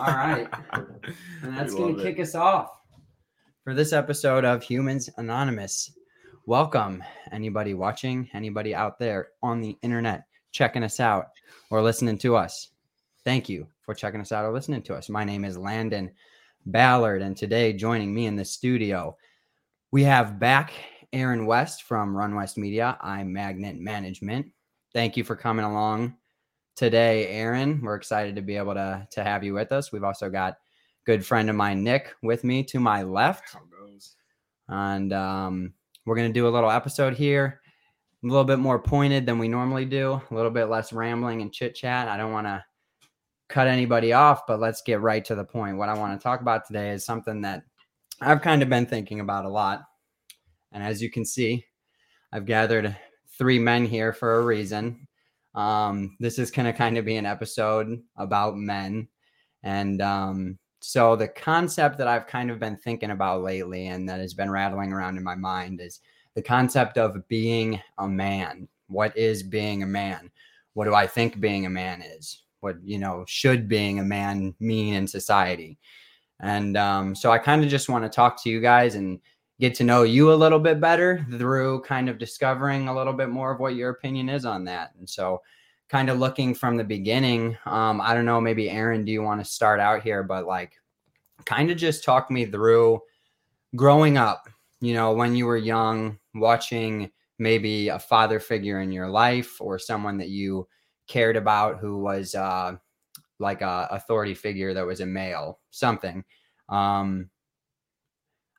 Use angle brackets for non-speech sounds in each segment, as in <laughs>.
All right. <laughs> And that's going to kick us off for this episode of Humans Anonymous. Welcome, anybody watching, anybody out there on the internet checking us out or listening to us. Thank you for checking us out or listening to us. My name is Landon Ballard, and today joining me in the studio, we have back Aaron West from Run West Media. I'm Magnet Management. Thank you for coming along today, Aaron. We're excited to be able to to have you with us. We've also got good friend of mine, Nick, with me to my left. And um, we're gonna do a little episode here, a little bit more pointed than we normally do, a little bit less rambling and chit chat. I don't want to cut anybody off, but let's get right to the point. What I want to talk about today is something that I've kind of been thinking about a lot. And as you can see, I've gathered three men here for a reason. Um, this is going to kind of be an episode about men. And um, so, the concept that I've kind of been thinking about lately and that has been rattling around in my mind is the concept of being a man. What is being a man? What do I think being a man is? What, you know, should being a man mean in society? And um, so, I kind of just want to talk to you guys and get to know you a little bit better through kind of discovering a little bit more of what your opinion is on that. And so, kind of looking from the beginning, um, I don't know, maybe Aaron, do you want to start out here? But like, kind of just talk me through growing up, you know, when you were young, watching maybe a father figure in your life or someone that you cared about who was uh, like a authority figure that was a male, something. Um,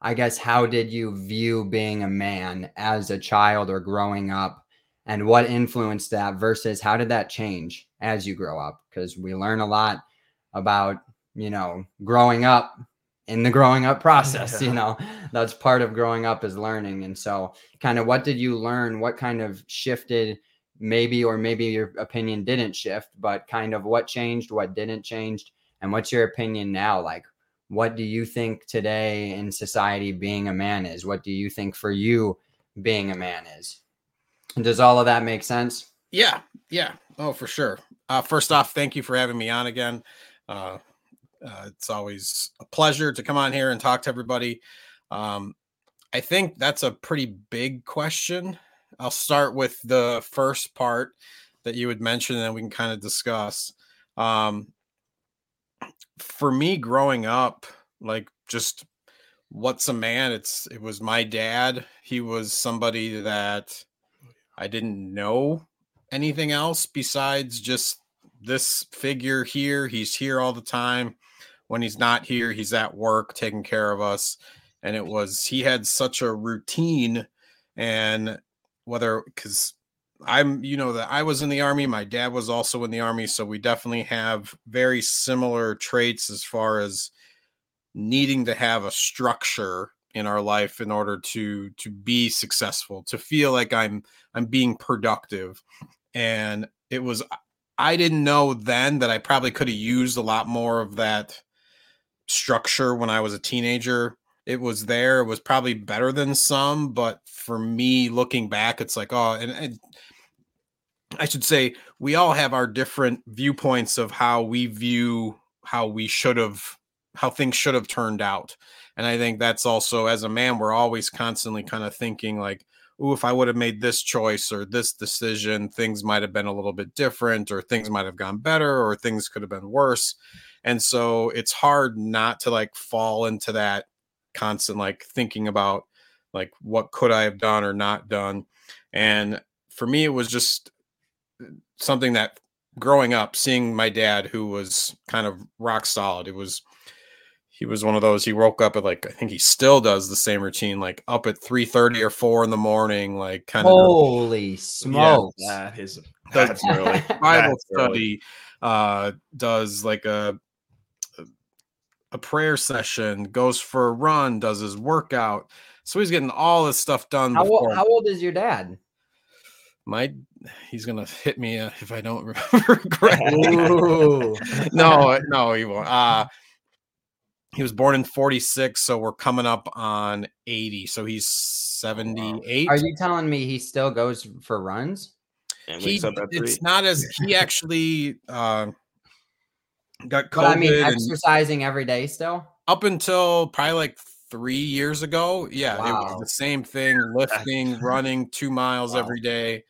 I guess how did you view being a man as a child or growing up? And what influenced that versus how did that change as you grow up? Because we learn a lot about you know growing up in the growing up process you <laughs> know? That's part of growing up is learning. And so kind of what did you learn? What kind of shifted? Maybe or maybe your opinion didn't shift but kind of what changed what didn't change and what's your opinion now like what do you think today in society being a man is? What do you think for you being a man is? Does all of that make sense? Yeah, yeah. Oh, for sure. Uh, first off, thank you for having me on again. Uh, uh, it's always a pleasure to come on here and talk to everybody. Um, I think that's a pretty big question. I'll start with the first part that you had mentioned, and then we can kind of discuss. Um, for me growing up, like just what's a man? It's it was my dad. He was somebody that oh, I didn't know anything else besides just this figure here. He's here all the time. When he's not here, he's at work taking care of us. And it was he had such a routine and whether because I'm, you know, that I was in the army. My dad was also in the army, so we definitely have very similar traits as far as needing to have a structure in our life in order to to be successful, to feel like I'm I'm being productive. And it was I didn't know then that I probably could have used a lot more of that structure when I was a teenager it was there it was probably better than some but for me looking back it's like oh and, and I should say we all have our different viewpoints of how we view how we should have how things should have turned out. And I think that's also as a man we're always constantly kind of thinking like oh if I would have made this choice or this decision things might have been a little bit different or things might have gone better or things could have been worse. And so it's hard not to like fall into that constant like thinking about like what could I have done or not done. And for me it was just something that growing up, seeing my dad, who was kind of rock solid, it was he was one of those. He woke up at like I think he still does the same routine, like up at three thirty or four in the morning, like kind of. Holy smokes! Yeah, that is <laughs> that's really <laughs> Bible study. Uh, does like a a prayer session, goes for a run, does his workout. So he's getting all this stuff done. How, old, how old is your dad? my he's gonna hit me uh, if I don't <laughs> regret. <laughs> no, no, he won't. Uh he was born in 46, so we're coming up on 80. So he's 78. Are you telling me he still goes for runs? He, it's not as he <laughs> actually uh got COVID. But I mean, exercising every day still. up until probably like three years ago, yeah, it was the same thing: lifting, running two miles Wow. every day.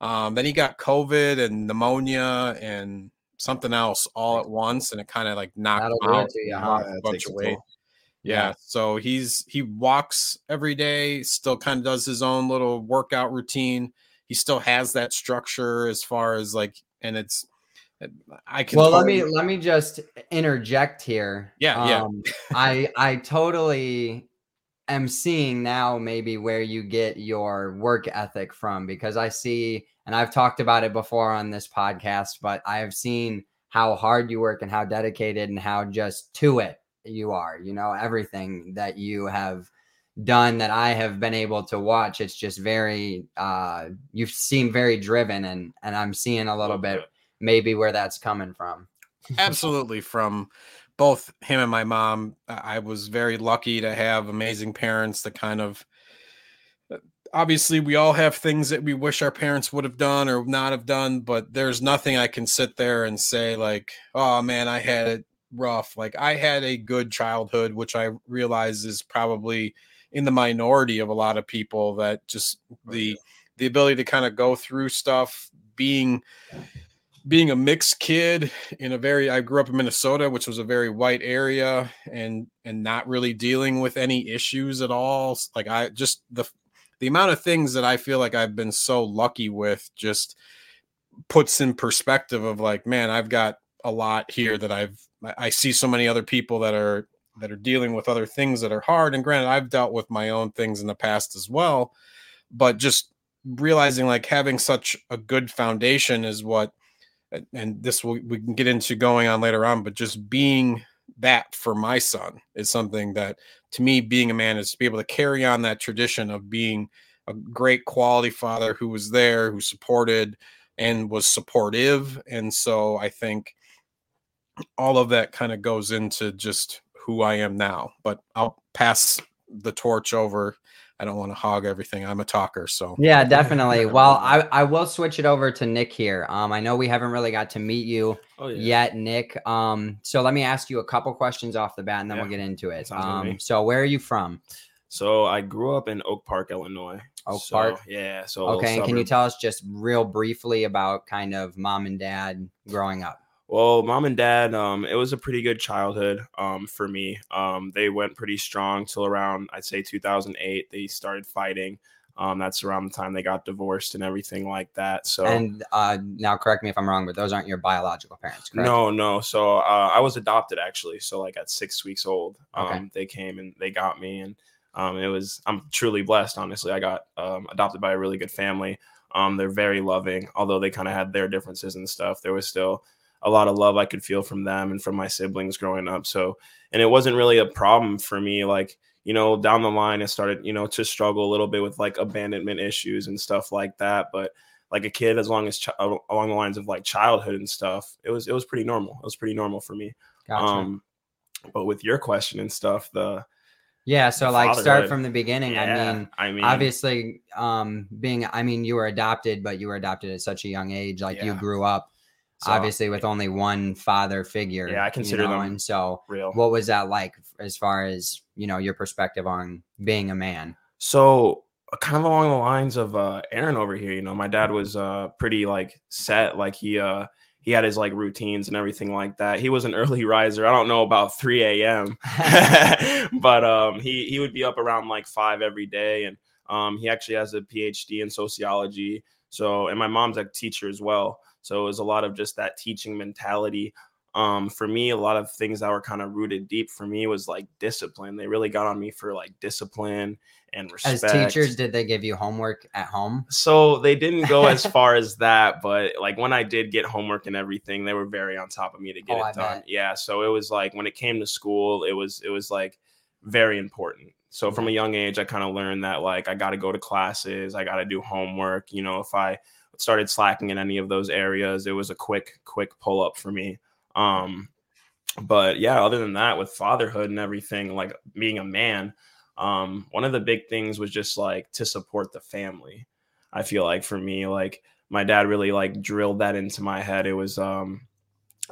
Um, then he got COVID and pneumonia and something else all at once, and it kind of like knocked him out. to you, huh? Yeah, a bunch of weight. toll. Yeah. So he's he walks every day, still kind of does his own little workout routine. He still has that structure as far as like, and it's I can. Well, let me let me just interject here. Yeah, yeah. Um, I I totally am seeing now maybe where you get your work ethic from because I see, and I've talked about it before on this podcast, but I have seen how hard you work and how dedicated and how just to it you are. You know, everything that you have done that I have been able to watch. It's just very uh you seem very driven and and I'm seeing a little bit maybe where that's coming from. <laughs> absolutely from both him and my mom i was very lucky to have amazing parents that kind of uh, obviously we all have things that we wish our parents would have done or not have done but there's nothing i can sit there and say like oh man i had it rough. Like i had a good childhood which i realize is probably in the minority of a lot of people that just the the ability to kind of go through stuff being being a mixed kid in a very I grew up in Minnesota which was a very white area and and not really dealing with any issues at all. Like I just the the amount of things that I feel like I've been so lucky with just puts in perspective of like man I've got a lot here that I've I see so many other people that are that are dealing with other things that are hard. And granted I've dealt with my own things in the past as well but just realizing like having such a good foundation is what and- this will we can get into going on later on but just being that for my son is something that to me being a man is to be able to carry on that tradition of being a great quality father who was there who supported and was supportive. And so i think all of that kind of goes into just who i am now. But i'll pass the torch over i don't want to hog everything i'm a talker so Yeah, <laughs> definitely. Well, I, I will switch it over to Nick here. Um, I know we haven't really got to meet you Oh yeah. yet, Nick. Um, so let me ask you a couple questions off the bat, and then we'll get into it. sounds Um, so where are you from? So I grew up in Oak Park, Illinois. Oak So, Park. Yeah. So Okay, and can you tell us just real briefly about kind of mom and dad growing up? Well, mom and dad, um, it was a pretty good childhood um, for me. Um, they went pretty strong till around, I'd say 2008. They started fighting. Um, that's around the time they got divorced and everything like that. So And uh, now, correct me if I'm wrong, but those aren't your biological parents, correct? no, no. So uh, I was adopted actually. So like at six weeks old, um, Okay. they came and they got me, and um, it was I'm truly blessed. Honestly, I got um, adopted by a really good family. Um, they're very loving, although they kind of had their differences and stuff. There was still a lot of love I could feel from them and from my siblings growing up. So, and it wasn't really a problem for me. Like, you know, down the line, I started, you know, to struggle a little bit with like abandonment issues and stuff like that. But like a kid, as long as ch- along the lines of like childhood and stuff, it was it was pretty normal. It was pretty normal for me. Gotcha. Um, but with your question and stuff, the yeah, so like start from the beginning. I mean, I mean, obviously um being i mean you were adopted but you were adopted at such a young age like you grew up so obviously with only one father figure Yeah, I you consider know, them and so real. what was that like as far as you know your perspective on being a man So uh, kind of along the lines of uh Aaron over here, you know, my dad was uh pretty like set, like he uh he had his like routines and everything like that. He was an <laughs> early riser. I don't know about 3 a.m. <laughs> <laughs> but um he he would be up around like five every day and um he actually has a PhD in sociology. So and my mom's a teacher as well. So it was a lot of just that teaching mentality. Um, for me, a lot of things that were kind of rooted deep for me was like discipline. They really got on me for like discipline and respect. as teachers did they give you homework at home So they didn't go as <laughs> far as that, but like when I did get homework and everything, they were very on top of me to get Oh, I it done. bet. Yeah. So it was like when it came to school, it was it was like very important. So from a young age, I kind of learned that like I got to go to classes, I got to do homework. You know, if I started slacking in any of those areas, it was a quick quick pull up for me. Um, but yeah, other than that, with fatherhood and everything, like being a man, um, one of the big things was just like to support the family. I feel like for me, like my dad really like drilled that into my head. It was um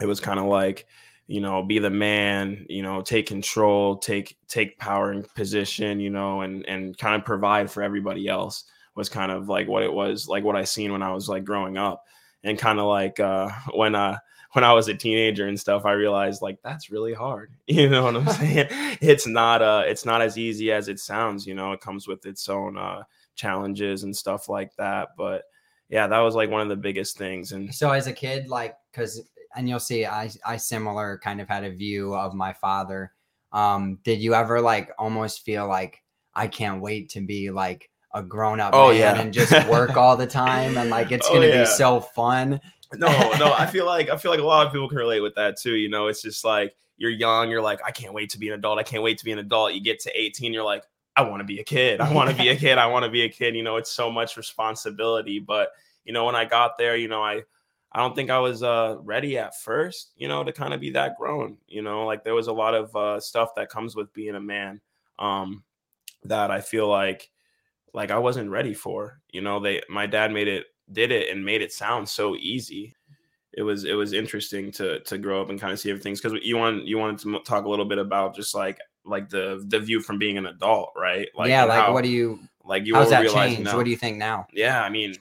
it was kind of like you know, be the man, you know, take control, take take power and position, you know, and and kind of provide for everybody else was kind of like what it was like what I seen when I was like growing up. And kind of like uh <laughs> when uh when I was a teenager and stuff, I realized like that's really hard. <laughs> You know what I'm <laughs> saying? it's not uh it's not as easy as it sounds, you know, it comes with its own uh challenges and stuff like that. But yeah, that was like one of the biggest things. And so as a kid, like because and you'll see I I similar kind of had a view of my father. Um, did you ever like almost feel like I can't wait to be like a grown up Oh, man yeah. and just work <laughs> all the time and like it's Oh, gonna yeah. be so fun. no, no, I feel <laughs> like I feel like a lot of people can relate with that too. You know, it's just like you're young, you're like, I can't wait to be an adult. I can't wait to be an adult. You get to 18, you're like, I want to be a kid. I want to be a <laughs> kid. I want to be a kid. You know, it's so much responsibility. But you know, when I got there, you know, I I don't think I was uh ready at first, you know, to kind of be that grown. You know, like there was a lot of uh stuff that comes with being a man um that I feel like like I wasn't ready for. You know, they my dad made it did it and made it sound so easy. It was it was interesting to to grow up and kind of see everything because you want you wanted to talk a little bit about just like like the the view from being an adult, right? Like yeah, like how- what do you like you how's that changed? now. What do you think now? Yeah, I mean,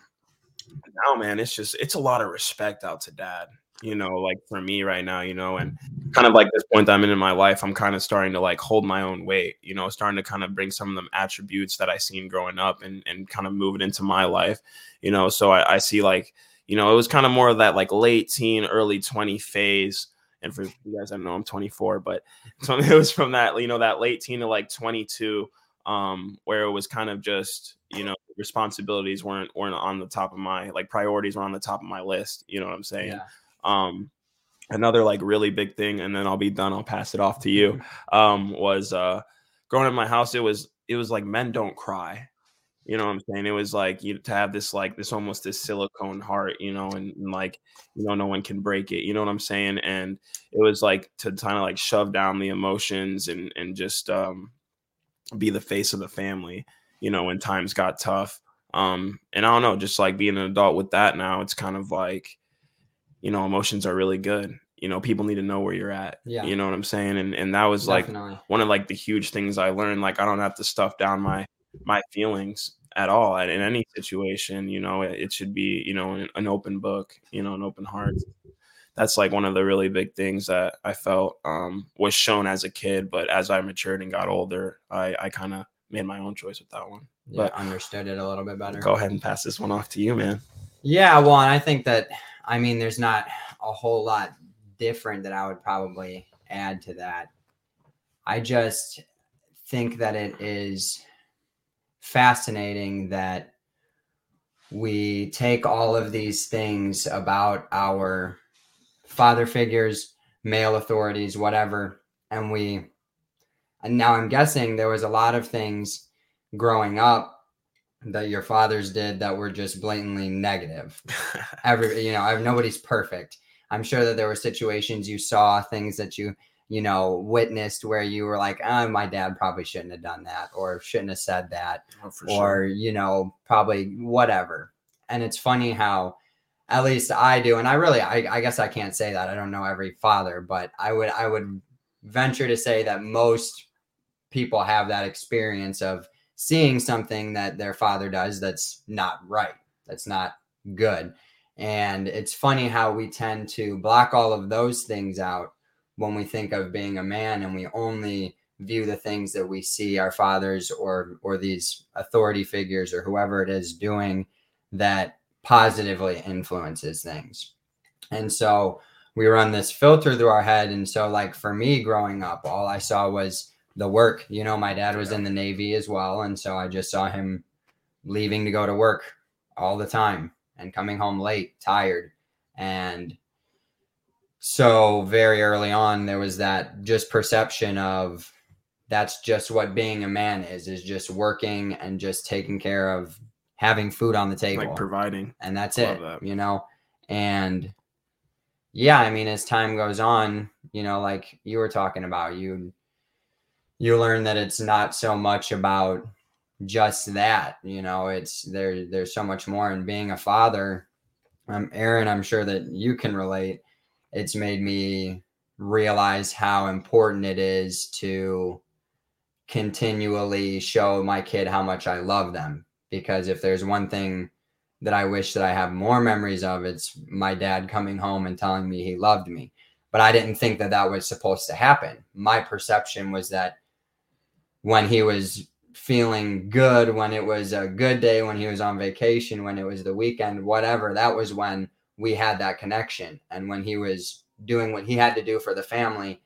now, man, it's just it's a lot of respect out to dad. You know, like for me right now, you know, and kind of like this point that I'm in in my life, I'm kind of starting to like hold my own weight. You know, starting to kind of bring some of them attributes that I seen growing up and and kind of move it into my life. You know, so I, I see like you know it was kind of more of that like late teen, early 20 phase. And for you guys, I don't know I'm 24, but <laughs> it was from that you know that late teen to like 22 um where it was kind of just you know responsibilities weren't weren't on the top of my like priorities were on the top of my list you know what i'm saying Yeah. Um another like really big thing and then i'll be done i'll pass it off to you um was uh growing up in my house it was it was like men don't cry. You know what i'm saying? It was like you to have this like this almost this silicone heart you know and, and like you know no one can break it you know what i'm saying? And it was like to kind of like shove down the emotions and and just um be the face of the family you know when times got tough. Um and i don't know just like being an adult with that now it's kind of like you know emotions are really good you know people need to know where you're at Yeah. you know what i'm saying? And and that was like one of like the huge things i learned like i don't have to stuff down my my feelings at all in any situation you know it, it should be you know an, an open book you know an open heart. That's like one of the really big things that i felt um was shown as a kid but as i matured and got older i i kind of made my own choice with that one. Yeah, But- understood it a little bit better. go ahead and pass this one off to you man. Yeah, well, and I think that I mean there's not a whole lot different that I would probably add to that. I just think that it is fascinating that we take all of these things about our father figures, male authorities, whatever, and we and now I'm guessing there was a lot of things growing up that your fathers did that were just blatantly negative. <laughs> Every you know, I've nobody's perfect. I'm sure that there were situations you saw, things that you you know witnessed where you were like, oh, my dad probably shouldn't have done that or shouldn't have said that Oh, or you know probably whatever and it's funny how at least i do and i really I, I guess i can't say that i don't know every father but i would i would venture to say that most people have that experience of seeing something that their father does that's not right that's not good. And it's funny how we tend to block all of those things out when we think of being a man and we only view the things that we see our fathers or or these authority figures or whoever it is doing that positively influences things. And so we run this filter through our head. And so like for me growing up all i saw was the work you know my dad was in the navy as well and so i just saw him leaving to go to work all the time and coming home late tired. And so very early on there was that just perception of that's just what being a man is is just working and just taking care of having food on the table. like providing. And that's Love it that. you know? And yeah i mean as time goes on you know like you were talking about you you learn that it's not so much about just that you know it's there there's so much more and being a father um aaron i'm sure that you can relate it's made me realize how important it is to continually show my kid how much I love them. Because if there's one thing that I wish that I have more memories of, it's my dad coming home and telling me he loved me. But I didn't think that that was supposed to happen. My perception was that when he was feeling good, when it was a good day, when he was on vacation, when it was the weekend, whatever, that was when we had that connection. And when he was doing what he had to do for the family,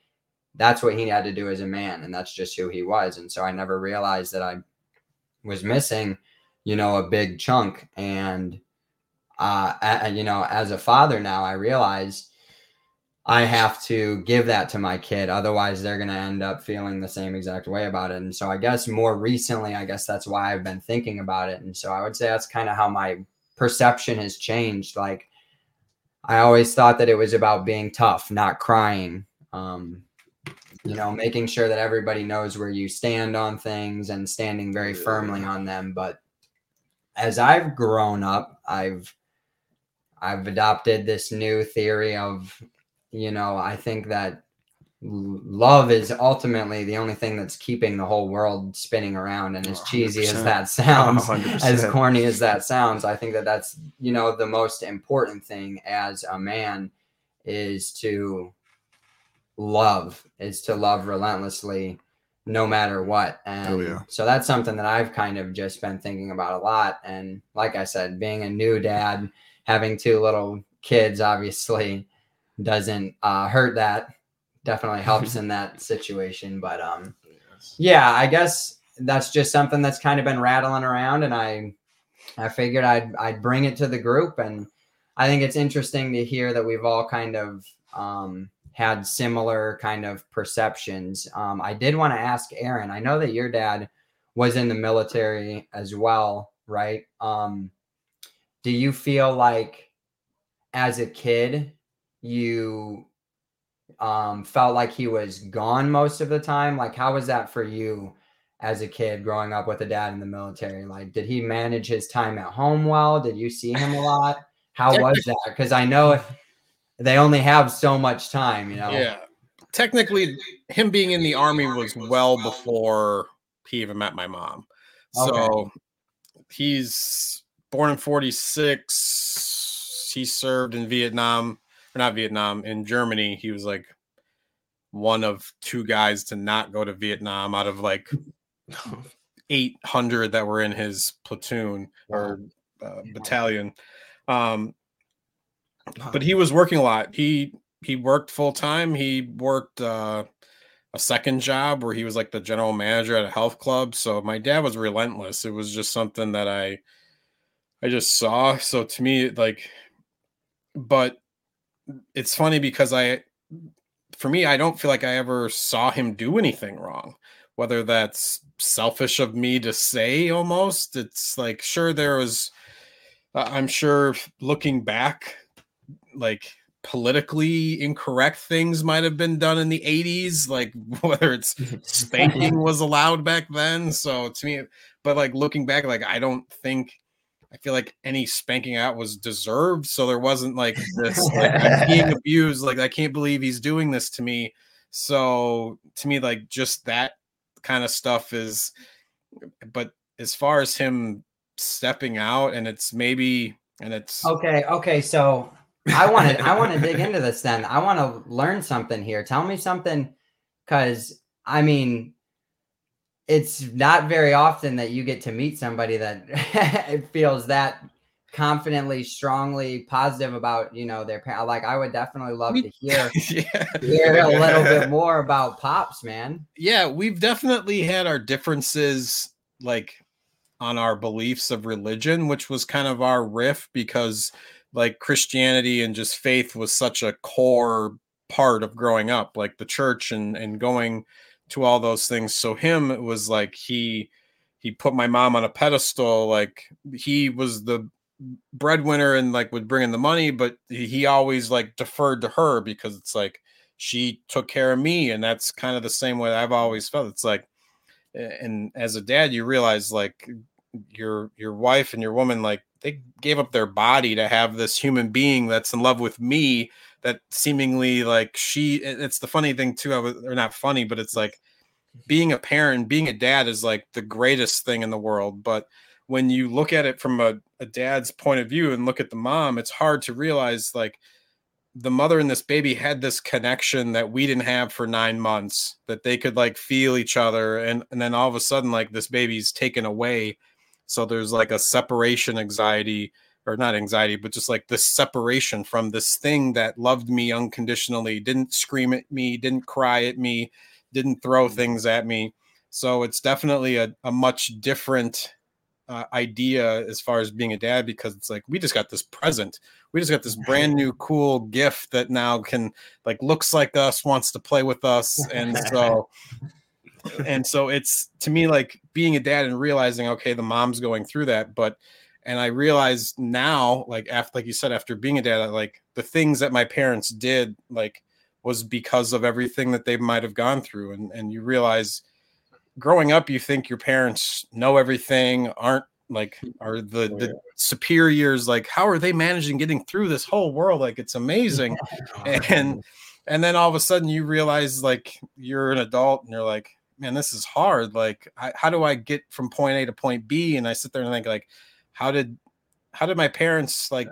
that's what he had to do as a man. And that's just who he was. And so I never realized that I was missing, you know, a big chunk. And, uh, you know, as a father now, I realize I have to give that to my kid. Otherwise, they're going to end up feeling the same exact way about it. And so I guess more recently, I guess that's why I've been thinking about it. And so I would say that's kind of how my perception has changed. Like, I always thought that it was about being tough, not crying. Um, you know, making sure that everybody knows where you stand on things and standing very firmly on them. But as I've grown up, I've I've adopted this new theory of you know, I think that love is ultimately the only thing that's keeping the whole world spinning around and as cheesy 100%. as that sounds <laughs> 100%. as corny as that sounds i think that that's you know the most important thing as a man is to love is to love relentlessly no matter what and oh, yeah. so that's something that i've kind of just been thinking about a lot and like i said being a new dad having two little kids obviously doesn't uh, hurt that. Definitely <laughs> helps in that situation. But um, yeah, I guess that's just something that's kind of been rattling around, and I I figured I'd I'd bring it to the group, and I think it's interesting to hear that we've all kind of um, had similar kind of perceptions. Um, I did want to ask Aaron. I know that your dad was in the military as well, right? Um, do you feel like as a kid you um, felt like he was gone most of the time? Like, how was that for you as a kid growing up with a dad in the military? Like, did he manage his time at home well? Did you see him a lot? How was that? Because I know they only have so much time, you know? Yeah. Technically, him being in the army was well before he even met my mom. Okay. So he's born in 46. He served in Vietnam not Vietnam, in Germany, he was like one of two guys to not go to Vietnam out of like <laughs> 800 that were in his platoon or uh, battalion. Um, but he was working a lot. He he worked full time. He worked uh, a second job where he was like the general manager at a health club. So my dad was relentless. It was just something that I I just saw. So to me, like, but it's funny because I, for me, I don't feel like I ever saw him do anything wrong. Whether that's selfish of me to say, almost, it's like sure there was. Uh, I'm sure looking back, like politically incorrect things might have been done in the 80s like <laughs> whether it's <laughs> spanking was allowed back then so to me but like looking back like i don't think I feel like any spanking out was deserved. So there wasn't like this like, <laughs> being abused. Like I can't believe he's doing this to me. So to me, like just that kind of stuff is. But as far as him stepping out, and it's maybe, and it's okay. Okay, so I want to I want to dig <laughs> into this. Then I want to learn something here. Tell me something, because I mean it's not very often that you get to meet somebody that <laughs> feels that confidently, strongly positive about you know their parent. Like I would definitely love to hear <laughs> yeah. hear a little bit <laughs> more about pops, man. Yeah, we've definitely had our differences, like on our beliefs of religion, which was kind of our riff because like Christianity and just faith was such a core part of growing up, like the church and and going to all those things. So him it was like he he put my mom on a pedestal. Like he was the breadwinner and like would bring in the money, but he always like deferred to her because it's like she took care of me, and that's kind of the same way I've always felt. It's like, and as a dad, you realize like your your wife and your woman like they gave up their body to have this human being that's in love with me that seemingly like she it's the funny thing too I was, or not funny but it's like being a parent being a dad is like the greatest thing in the world but when you look at it from a, a dad's point of view and look at the mom it's hard to realize like the mother and this baby had this connection that we didn't have for nine months that they could like feel each other and and then all of a sudden like this baby's taken away. So there's like a separation anxiety or not anxiety but just like this separation from this thing that loved me unconditionally didn't scream at me didn't cry at me didn't throw mm-hmm. things at me. So it's definitely a, a much different uh, idea as far as being a dad because it's like we just got this present. We just got this brand <laughs> new cool gift that now can like looks like us wants to play with us. And <laughs> so and so it's to me like being a dad and realizing okay the mom's going through that but and i realize now like after like you said after being a dad like the things that my parents did like was because of everything that they might have gone through and and you realize growing up you think your parents know everything aren't like are the the superiors like how are they managing getting through this whole world? Like it's amazing. <laughs> And and then all of a sudden you realize like you're an adult and you're like man this is hard. Like I, how do i get from point a to point b? And i sit there and think like how did how did my parents like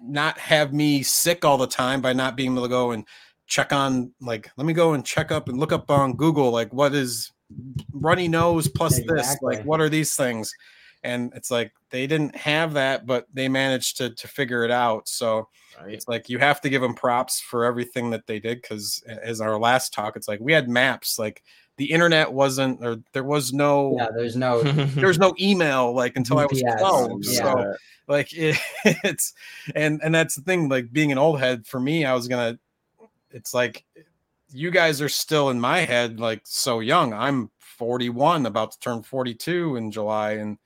not have me sick all the time by not being able to go and check on like let me go and check up and look up on google like what is runny nose plus exactly. this like what are these things and it's like they didn't have that but they managed to to figure it out so right. it's like you have to give them props for everything that they did because as our last talk it's like we had maps like the internet wasn't or there was no yeah there's no <laughs> there's no email like until i was 12 yeah. so like it, <laughs> it's and and that's the thing like being an old head for me i was gonna it's like you guys are still in my head like so young i'm 41 about to turn 42 in july and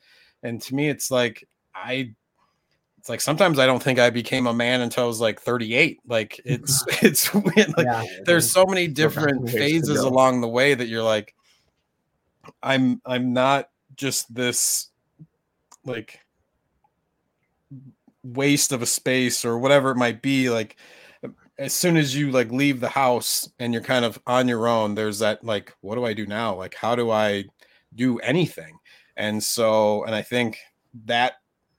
and to me it's like i it's like sometimes i don't think i became a man until i was like 38 like <laughs> it's <laughs> it's like yeah, there's so many different phases along the way that you're like i'm i'm not just this like waste of a space or whatever it might be like as soon as you like leave the house and you're kind of on your own there's that like what do i do now? Like how do i do anything? And so, and I think that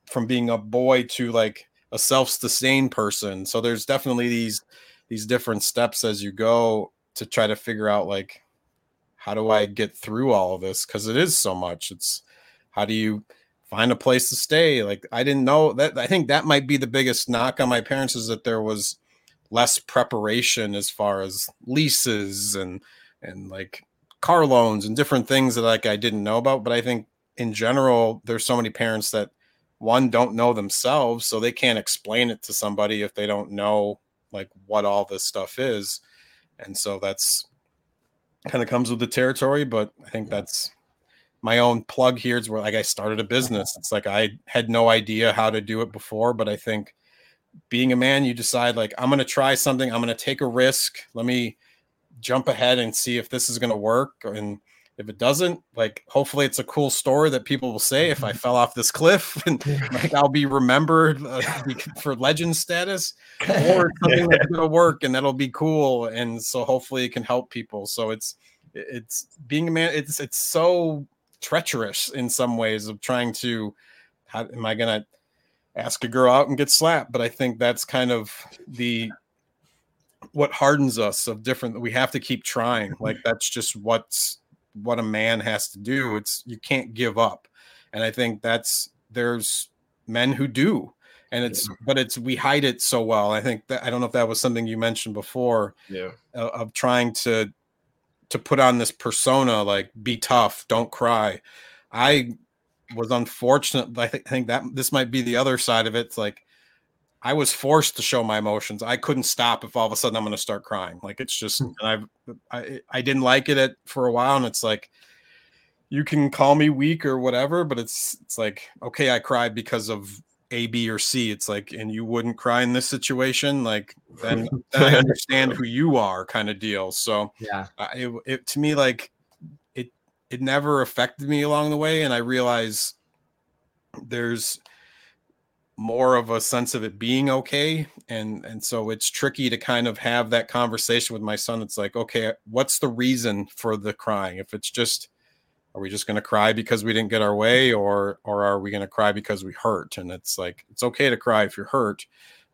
from being a boy to like a self-sustained person. So there's definitely these these different steps as you go to try to figure out like how do I get through all of this because it is so much. It's how do you find a place to stay? Like I didn't know that I think that might be the biggest knock on my parents is that there was less preparation as far as leases and and like car loans and different things that like I didn't know about. But I think in general, there's so many parents that one don't know themselves, so they can't explain it to somebody if they don't know like what all this stuff is. And so that's kind of comes with the territory, but I think that's my own plug here is where like I started a business. It's like I had no idea how to do it before, but I think being a man, you decide like I'm gonna try something, I'm gonna take a risk. Let me jump ahead and see if this is gonna work. And if it doesn't, like hopefully it's a cool story that people will say if I <laughs> fell off this cliff <laughs> and <laughs> like I'll be remembered uh, for legend status, or something that's gonna work and that'll be cool. And so hopefully it can help people. So it's it's being a man. It's it's so treacherous in some ways of trying to. How am I gonna ask a girl out and get slapped? But I think that's kind of the what hardens us of different. We have to keep trying. Like that's just what's what a man has to do. It's you can't give up. And I think that's there's men who do. And it's yeah. but it's we hide it so well. I think that I don't know if that was something you mentioned before. Yeah. Of, of trying to to put on this persona like be tough, don't cry. I was unfortunate. I think, I think that this might be the other side of it. It's like I was forced to show my emotions. I couldn't stop if all of a sudden I'm going to start crying. Like it's just, hmm. and I, I, I didn't like it at, for a while, and it's like, you can call me weak or whatever, but it's, it's like, okay, I cried because of A, B, or C. It's like, and you wouldn't cry in this situation, like then, <laughs> then I understand who you are, kind of deal. So yeah, it, it to me like it, it never affected me along the way, and I realize there's more of a sense of it being okay and and so it's tricky to kind of have that conversation with my son. It's like okay what's the reason for the crying? If it's just are we just going to cry because we didn't get our way or or are we going to cry because we hurt? And it's like it's okay to cry if you're hurt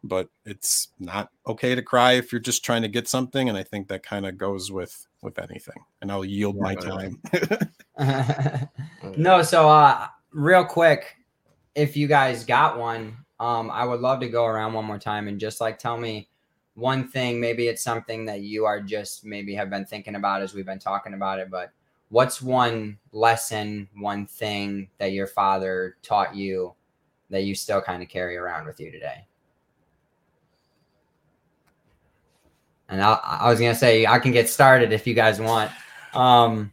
but it's not okay to cry if you're just trying to get something and i think that kind of goes with with anything and i'll yield my time. <laughs> <laughs> <laughs> No so uh real quick if you guys got one, um, I would love to go around one more time and just like tell me one thing. Maybe it's something that you are just maybe have been thinking about as we've been talking about it, but what's one lesson, one thing that your father taught you that you still kind of carry around with you today? And I, I was gonna say I can get started if you guys want. Um,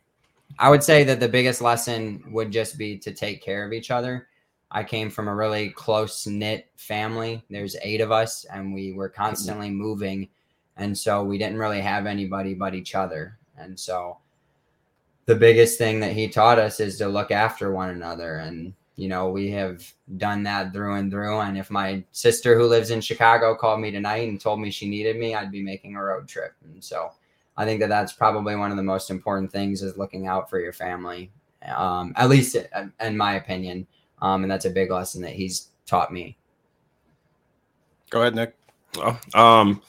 I would say that the biggest lesson would just be to take care of each other I came from a really close knit family. There's eight of us, and we were constantly moving. And so we didn't really have anybody but each other. And so the biggest thing that he taught us is to look after one another. And, you know, we have done that through and through. And if my sister who lives in Chicago called me tonight and told me she needed me, I'd be making a road trip. And so I think that that's probably one of the most important things is looking out for your family, um, at least in my opinion. Um, and that's a big lesson that he's taught me. Go ahead, Nick. Well, um,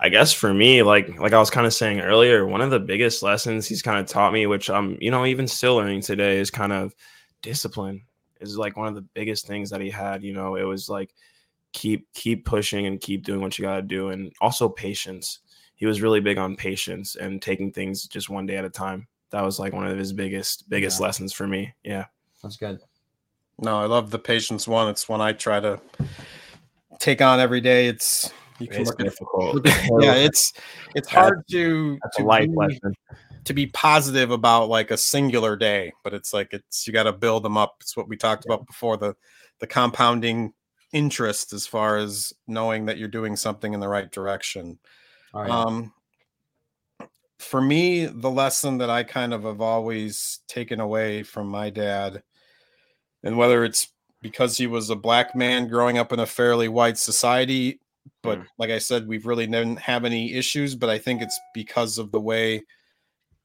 I guess for me, like like I was kind of saying earlier, one of the biggest lessons he's kind of taught me, which I'm, you know, even still learning today, is kind of discipline. Is like one of the biggest things that he had. You know, it was like keep keep pushing and keep doing what you got to do, and also patience. He was really big on patience and taking things just one day at a time. That was like one of his biggest biggest yeah. lessons for me. Yeah, that's good. No, I love the patience one. It's one I try to take on every day. It's you can it's look difficult. At, yeah, it's it's hard to to life be, lesson. to be positive about like a singular day, but it's like it's you got to build them up. It's what we talked yeah. about before the the compounding interest as far as knowing that you're doing something in the right direction. Oh, yeah. Um, for me, the lesson that I kind of have always taken away from my dad and whether it's because he was a black man growing up in a fairly white society but mm. like i said we've really didn't have any issues but i think it's because of the way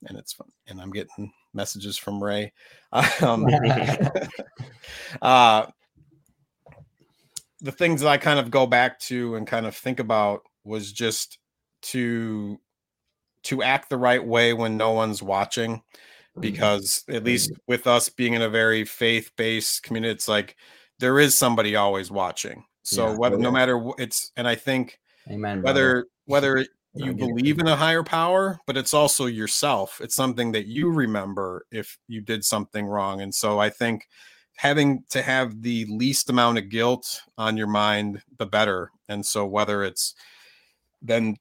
and it's fun and i'm getting messages from ray <laughs> um, <laughs> uh, the things that i kind of go back to and kind of think about was just to to act the right way when no one's watching. Because at least with us being in a very faith-based community it's like there is somebody always watching. So yeah, whether no matter what it's and i think Amen, whether whether you believe in a higher power but it's also yourself. It's something that you remember if you did something wrong. And so i think having to have the least amount of guilt on your mind the better. And so whether it's then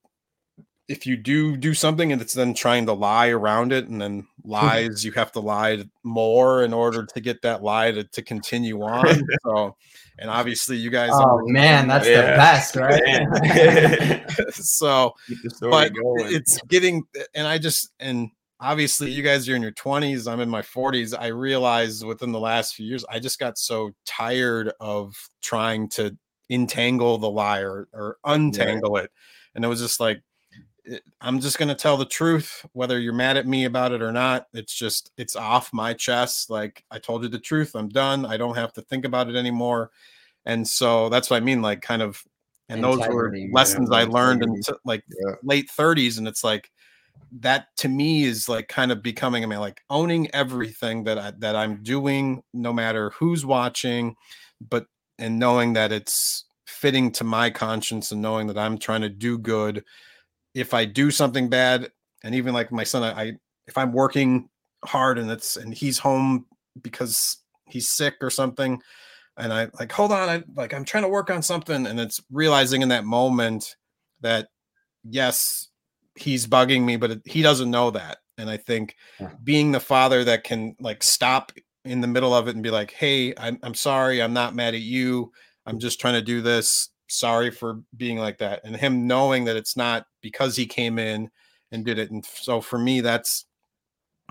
if you do do something and it's then trying to lie around it and then <laughs> lies you have to lie more in order to get that lie to, to continue on. <laughs> So and obviously you guys oh man that's yeah. the best right? <laughs> So but going. it's getting and i just and obviously you guys are in your 20s i'm in my 40s i realized within the last few years i just got so tired of trying to entangle the lie or, or untangle it. And it was just like Eh, I'm just going to tell the truth, whether you're mad at me about it or not. It's just, it's off my chest. Like, I told you the truth. I'm done. I don't have to think about it anymore. And so that's what I mean. Like, kind of, and those were lessons I learned in like yeah. late 30s. And it's like, that to me is like kind of becoming, I mean, like owning everything that I, that I'm doing, no matter who's watching, but, and knowing that it's fitting to my conscience and knowing that I'm trying to do good if I do something bad, and even like my son, I, I if I'm working hard and it's and he's home because he's sick or something, and I like hold on, I like I'm trying to work on something, and it's realizing in that moment that yes, he's bugging me, but it, he doesn't know that, and I think yeah. being the father that can like stop in the middle of it and be like, hey, I'm I'm sorry, I'm not mad at you. I'm just trying to do this sorry for being like that and him knowing that it's not because he came in and did it and so for me that's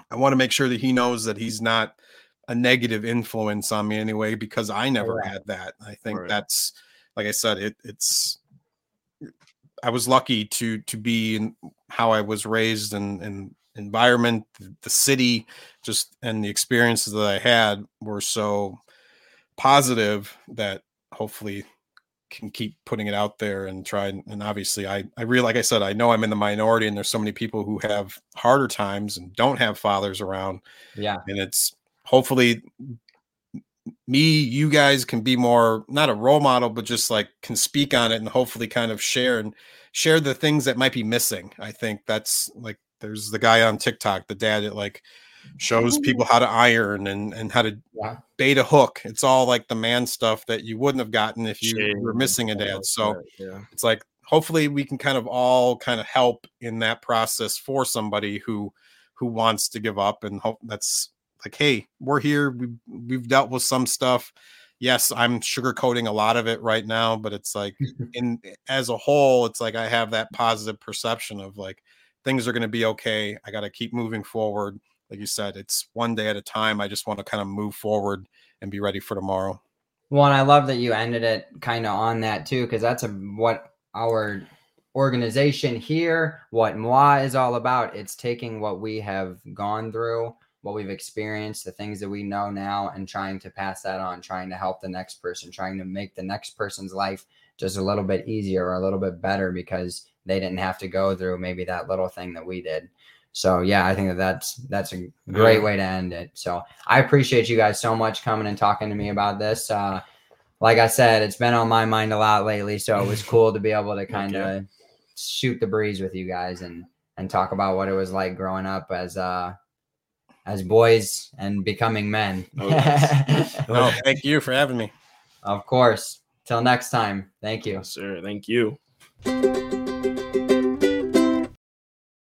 i want to make sure that he knows that he's not a negative influence on me anyway because i oh, never right. had that i think right. that's like I said, it it's I was lucky to to be in how I was raised and and environment, the city, just and the experiences that I had were so positive that hopefully can keep putting it out there and try and, and obviously I I really like I said I know I'm in the minority and there's so many people who have harder times and don't have fathers around. Yeah. And it's hopefully me you guys can be more not a role model but just like can speak on it and hopefully kind of share and share the things that might be missing. I think that's like there's the guy on TikTok, the dad that like shows people how to iron and and how to Yeah. bait a hook. It's all like the man stuff that you wouldn't have gotten if you Shame were missing a dad. So yeah. it's like hopefully we can kind of all kind of help in that process for somebody who who wants to give up and hope that's like hey we're here we, we've dealt with some stuff yes i'm sugarcoating a lot of it right now but it's like <laughs> in as a whole it's like i have that positive perception of like things are going to be okay i got to keep moving forward like you said it's one day at a time i just want to kind of move forward and be ready for tomorrow Well, and I love that you ended it kind of on that too, because that's a, what our organization here, what MWAH is all about. It's taking what we have gone through, what we've experienced, the things that we know now, and trying to pass that on, trying to help the next person, trying to make the next person's life just a little bit easier or a little bit better because they didn't have to go through maybe that little thing that we did. So yeah, I think that that's that's a great way to end it. So I appreciate you guys so much coming and talking to me about this. Uh, like I said, it's been on my mind a lot lately, so it was <laughs> cool to be able to kind of shoot the breeze with you guys and and talk about what it was like growing up as uh as boys and becoming men. Oh, yes. <laughs> no thank you for having me of course. Till next time. Thank you. Yes, sir. Thank you.